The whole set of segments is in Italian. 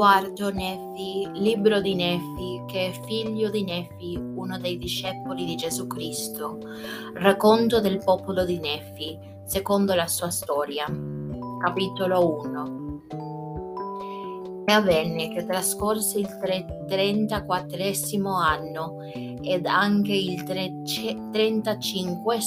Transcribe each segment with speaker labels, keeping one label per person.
Speaker 1: Guardo Nefi, libro di Nefi, che è figlio di Nefi, uno dei discepoli di Gesù Cristo. Racconto del popolo di Nefi, secondo la sua storia. Capitolo 1. E avvenne che trascorse il 34 anno ed anche il 35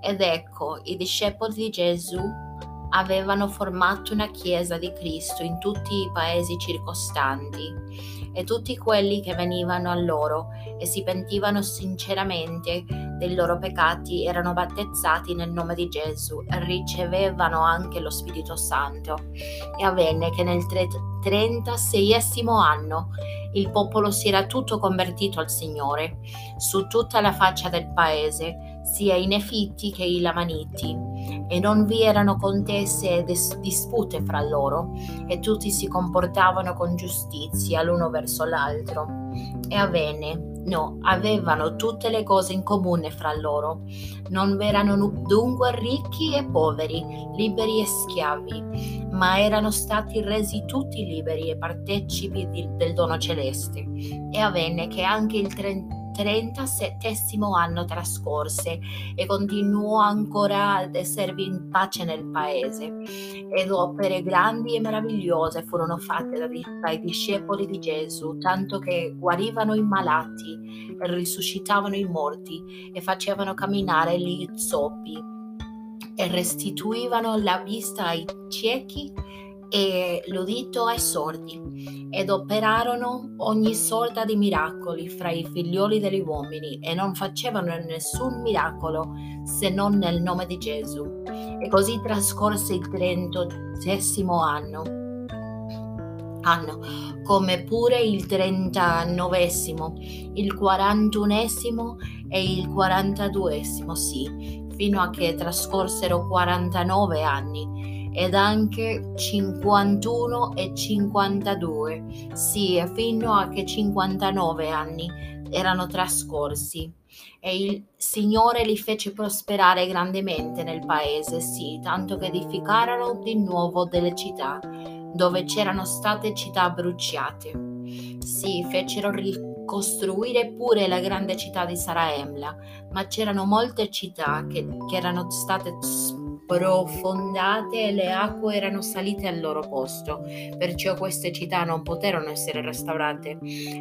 Speaker 1: ed ecco i discepoli di Gesù avevano formato una chiesa di Cristo in tutti i paesi circostanti e tutti quelli che venivano a loro e si pentivano sinceramente dei loro peccati erano battezzati nel nome di Gesù e ricevevano anche lo Spirito Santo. E avvenne che nel 36 anno il popolo si era tutto convertito al Signore su tutta la faccia del paese, sia i Nefiti che i Lamaniti, e non vi erano contese e dis- dispute fra loro, e tutti si comportavano con giustizia l'uno verso l'altro. E avvenne No, avevano tutte le cose in comune fra loro. Non erano dunque ricchi e poveri, liberi e schiavi, ma erano stati resi tutti liberi e partecipi di, del dono celeste. E avvenne che anche il 30 37 anno trascorse e continuò ancora ad esservi in pace nel paese. Ed opere grandi e meravigliose furono fatte dai, discepoli di Gesù, tanto che guarivano i malati risuscitavano i morti e facevano camminare gli zoppi e restituivano la vista ai ciechi e l'udito ai sordi, ed operarono ogni sorta di miracoli fra i figlioli degli uomini, e non facevano nessun miracolo se non nel nome di Gesù. E così trascorse il trentesimo anno, anno, come pure il trentanovesimo, il quarantunesimo e il quarantaduesimo, sì, fino a che trascorsero quarantanove anni ed anche 51 e 52, sì, fino a che 59 anni erano trascorsi. E il Signore li fece prosperare grandemente nel paese, sì, tanto che edificarono di nuovo delle città, dove c'erano state città bruciate. Sì, fecero ricostruire pure la grande città di Saraemla, ma c'erano molte città che, che erano state profondate e le acque erano salite al loro posto, perciò queste città non poterono essere restaurate.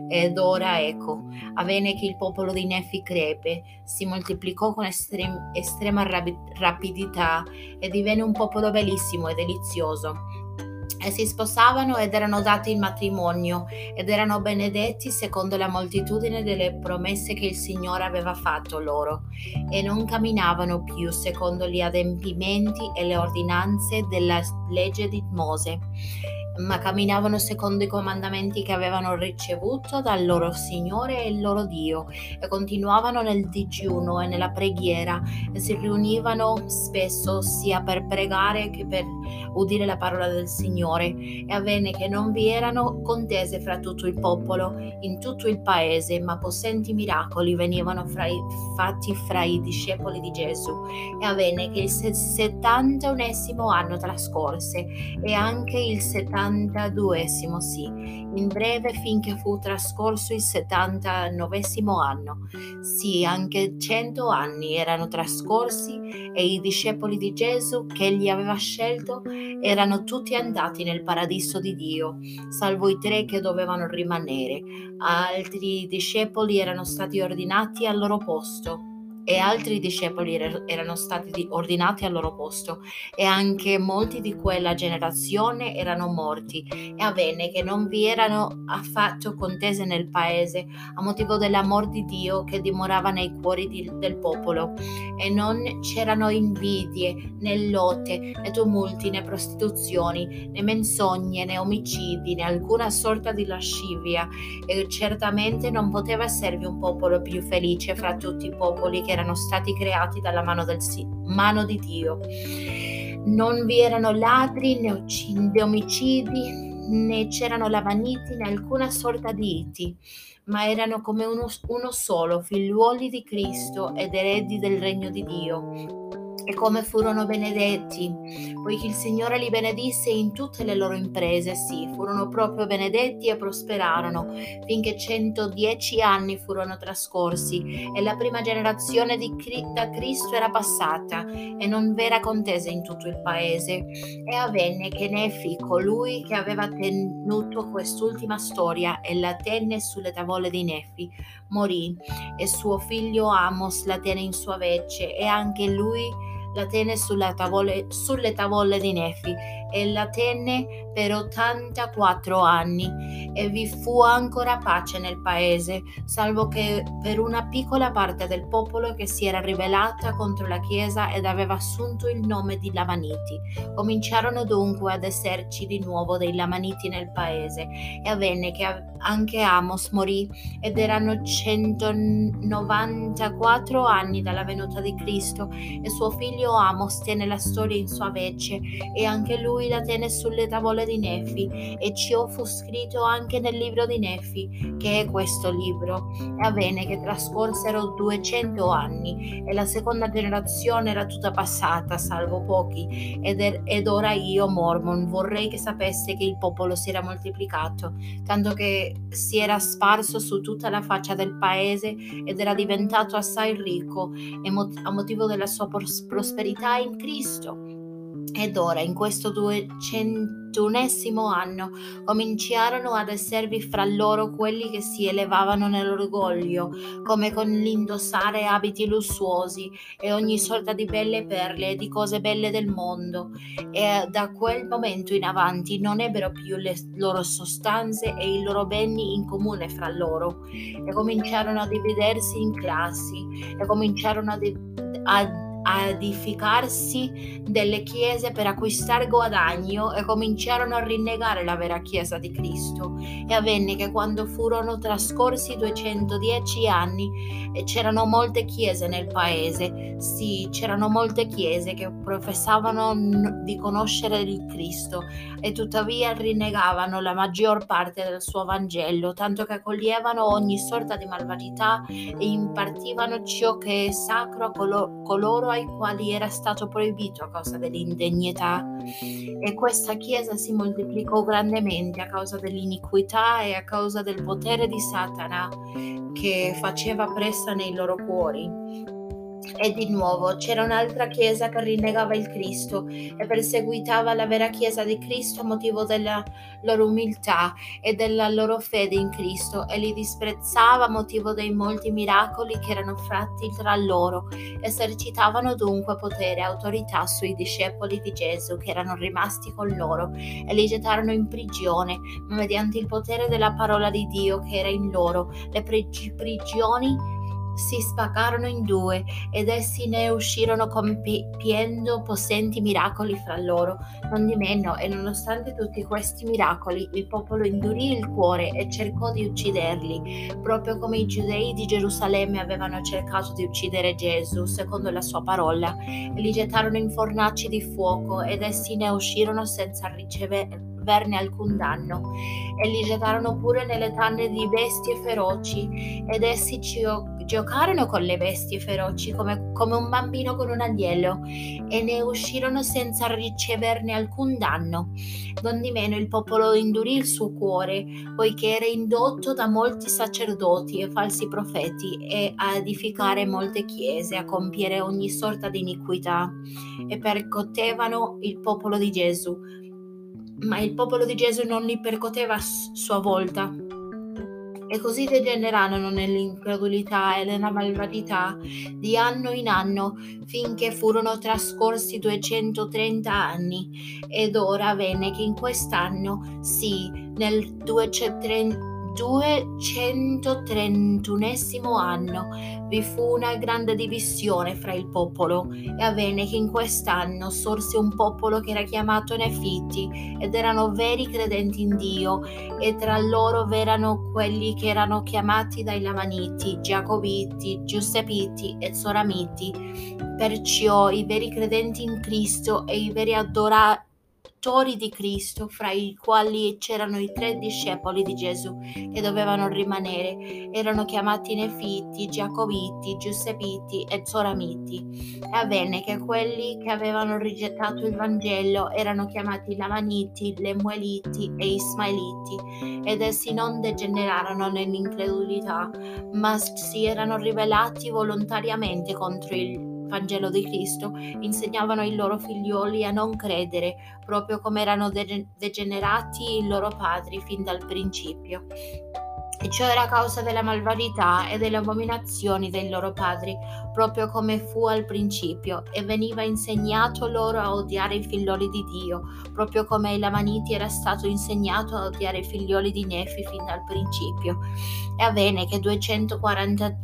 Speaker 1: Ed ora ecco, avvenne che il popolo di Nefi crepe, si moltiplicò con estrem- estrema rapidità e divenne un popolo bellissimo e delizioso e si sposavano ed erano dati in matrimonio ed erano benedetti secondo la moltitudine delle promesse che il Signore aveva fatto loro e non camminavano più secondo gli adempimenti e le ordinanze della legge di Mose ma camminavano secondo i comandamenti che avevano ricevuto dal loro Signore e il loro Dio e continuavano nel digiuno e nella preghiera e si riunivano spesso sia per pregare che per udire la parola del Signore e avvenne che non vi erano contese fra tutto il popolo in tutto il paese ma possenti miracoli venivano fra i, fatti fra i discepoli di Gesù e avvenne che il settantunesimo anno trascorse e anche il settanta 72 sì, in breve finché fu trascorso il 79 anno. Sì, anche cento anni erano trascorsi e i discepoli di Gesù che egli aveva scelto erano tutti andati nel paradiso di Dio, salvo i tre che dovevano rimanere. Altri discepoli erano stati ordinati al loro posto e altri discepoli erano stati ordinati al loro posto. E anche molti di quella generazione erano morti. E avvenne che non vi erano affatto contese nel paese a motivo dell'amor di Dio che dimorava nei cuori di, del popolo. E non c'erano invidie né lotte né tumulti né prostituzioni né menzogne né omicidi né alcuna sorta di lascivia. E certamente non poteva esservi un popolo più felice fra tutti i popoli che erano stati creati dalla mano, del, mano di Dio. Non vi erano ladri né omicidi, né c'erano lavaniti né alcuna sorta di iti, ma erano come uno, uno solo, figliuoli di Cristo ed eredi del regno di Dio e come furono benedetti, poiché il Signore li benedisse in tutte le loro imprese, sì, furono proprio benedetti e prosperarono, finché 110 anni furono trascorsi e la prima generazione di Cristo era passata e non v'era contesa in tutto il paese. E avvenne che Nefi, colui che aveva tenuto quest'ultima storia e la tenne sulle tavole di Nefi, morì e suo figlio Amos la tenne in sua vece e anche lui la tenne tavole, sulle tavole di Nefi e la tenne per 84 anni e vi fu ancora pace nel paese, salvo che per una piccola parte del popolo che si era ribellata contro la Chiesa ed aveva assunto il nome di Lamaniti. Cominciarono dunque ad esserci di nuovo dei Lamaniti nel paese e avvenne che anche Amos morì ed erano 194 anni dalla venuta di Cristo e suo figlio Amos tenne la storia in sua vece e anche lui lui la tenne sulle tavole di Nefi e ciò fu scritto anche nel libro di Nefi, che è questo libro. E avvenne che trascorsero 200 anni e la seconda generazione era tutta passata, salvo pochi, ed, er- ed ora io, Mormon, vorrei che sapesse che il popolo si era moltiplicato, tanto che si era sparso su tutta la faccia del paese ed era diventato assai ricco a motivo della sua prosperità in Cristo. Ed ora, in questo duecentunesimo anno, cominciarono ad esservi fra loro quelli che si elevavano nell'orgoglio, come con l'indossare abiti lussuosi e ogni sorta di belle perle e di cose belle del mondo. E da quel momento in avanti non ebbero più le loro sostanze e i loro beni in comune fra loro, e cominciarono a dividersi in classi, e cominciarono a, di- a edificarsi delle chiese per acquistare guadagno e cominciarono a rinnegare la vera chiesa di Cristo. E avvenne che quando furono trascorsi 210 anni c'erano molte chiese nel paese, sì, c'erano molte chiese che professavano di conoscere il Cristo e tuttavia rinnegavano la maggior parte del suo Vangelo, tanto che accoglievano ogni sorta di malvagità e impartivano ciò che è sacro a coloro ai quali era stato proibito a causa dell'indegnità. E questa Chiesa si moltiplicò grandemente a causa dell'iniquità e a causa del potere di Satana che faceva pressa nei loro cuori. E di nuovo c'era un'altra chiesa che rinnegava il Cristo e perseguitava la vera chiesa di Cristo a motivo della loro umiltà e della loro fede in Cristo e li disprezzava a motivo dei molti miracoli che erano fatti tra loro. Esercitavano dunque potere e autorità sui discepoli di Gesù che erano rimasti con loro e li gettarono in prigione, ma mediante il potere della parola di Dio che era in loro, le prigioni si spaccarono in due ed essi ne uscirono compiendo possenti miracoli fra loro. Non di meno, e nonostante tutti questi miracoli, il popolo indurì il cuore e cercò di ucciderli, proprio come i giudei di Gerusalemme avevano cercato di uccidere Gesù, secondo la sua parola, e li gettarono in fornaci di fuoco ed essi ne uscirono senza ricevere averne alcun danno, e li gettarono pure nelle tanne di bestie feroci, ed essi gio- giocarono con le bestie feroci come, come un bambino con un agnello, e ne uscirono senza riceverne alcun danno. Nondimeno il popolo indurì il suo cuore, poiché era indotto da molti sacerdoti e falsi profeti, e a edificare molte chiese, a compiere ogni sorta di iniquità, e percotevano il popolo di Gesù ma il popolo di Gesù non li percoteva a sua volta. E così degenerarono nell'incredulità e nella malvagità di anno in anno finché furono trascorsi 230 anni. Ed ora avvenne che in quest'anno, sì, nel 230 231 anno vi fu una grande divisione fra il popolo e avvenne che in quest'anno sorse un popolo che era chiamato Nefiti ed erano veri credenti in Dio e tra loro v'erano quelli che erano chiamati dai Lamaniti, Giacobiti, Giuseppiti e Zoramiti. Perciò i veri credenti in Cristo e i veri adoratori seguitori di Cristo, fra i quali c'erano i tre discepoli di Gesù che dovevano rimanere. Erano chiamati Nefiti, Giacobiti, Giuseppiti e Zoramiti. E avvenne che quelli che avevano rigettato il Vangelo erano chiamati Lamaniti, Lemueliti e Ismaeliti, ed essi non degenerarono nell'incredulità, ma si erano ribellati volontariamente contro il Vangelo di Cristo, insegnavano ai loro figlioli a non credere, proprio come erano degenerati i loro padri fin dal principio e ciò era a causa della malvagità e delle abominazioni dei loro padri, proprio come fu al principio, e veniva insegnato loro a odiare i figlioli di Dio, proprio come ai Lamaniti era stato insegnato a odiare i figlioli di Nefi fin dal principio. E avvenne che 240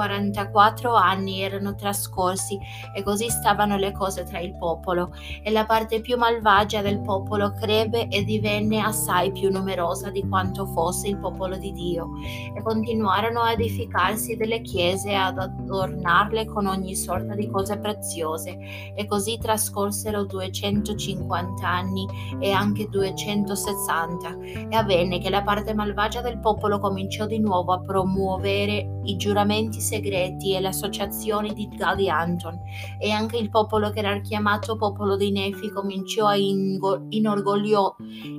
Speaker 1: 44 anni erano trascorsi e così stavano le cose tra il popolo, e la parte più malvagia del popolo crebbe e divenne assai più numerosa di quanto fosse il popolo di Dio, e continuarono a edificarsi delle chiese e ad adornarle con ogni sorta di cose preziose, e così trascorsero 250 anni e anche 260, e avvenne che la parte malvagia del popolo cominciò di nuovo a promuovere i giuramenti segreti e le associazioni di Gadi Anton. E anche il popolo che era chiamato popolo di Nefi cominciò a inorgoglio,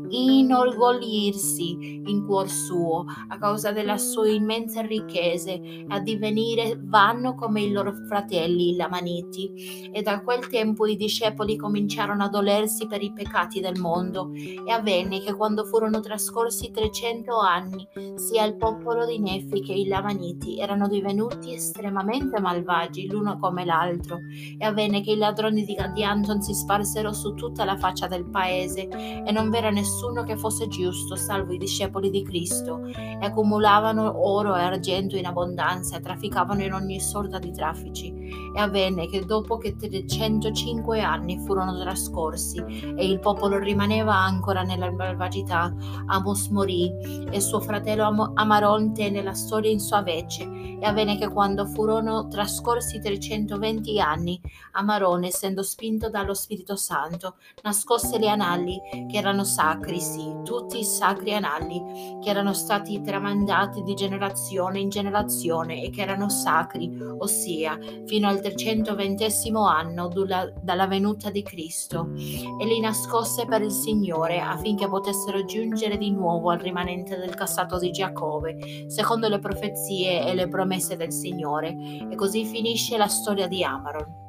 Speaker 1: inorgoglirsi in cuor suo a causa della sua immensa ricchezza a divenire vanno come i loro fratelli i Lamaniti. E da quel tempo i discepoli cominciarono a dolersi per i peccati del mondo. E avvenne che quando furono trascorsi 300 anni sia il popolo di Nefi che i Lamaniti erano divenuti estremamente malvagi l'uno come l'altro. E avvenne che i ladroni di Gadianton si sparsero su tutta la faccia del paese e non v'era nessuno che fosse giusto salvo i discepoli di Cristo. E accumulavano oro e argento in abbondanza e trafficavano in ogni sorta di traffici e avvenne che dopo che 305 anni furono trascorsi e il popolo rimaneva ancora nella malvagità Amos morì e suo fratello Amaron tenne la storia in sua vece e avvenne che quando furono trascorsi 320 anni, Amarone, essendo spinto dallo Spirito Santo, nascosse le anali che erano sacri, sì, tutti i sacri anali che erano stati tramandati di generazione in generazione e che erano sacri, ossia fino al 320 anno dalla venuta di Cristo, e li nascosse per il Signore affinché potessero giungere di nuovo al rimanente del cassato di Giacobbe, secondo le profezie e le promesse del Signore. E così finisce la storia di Amaron.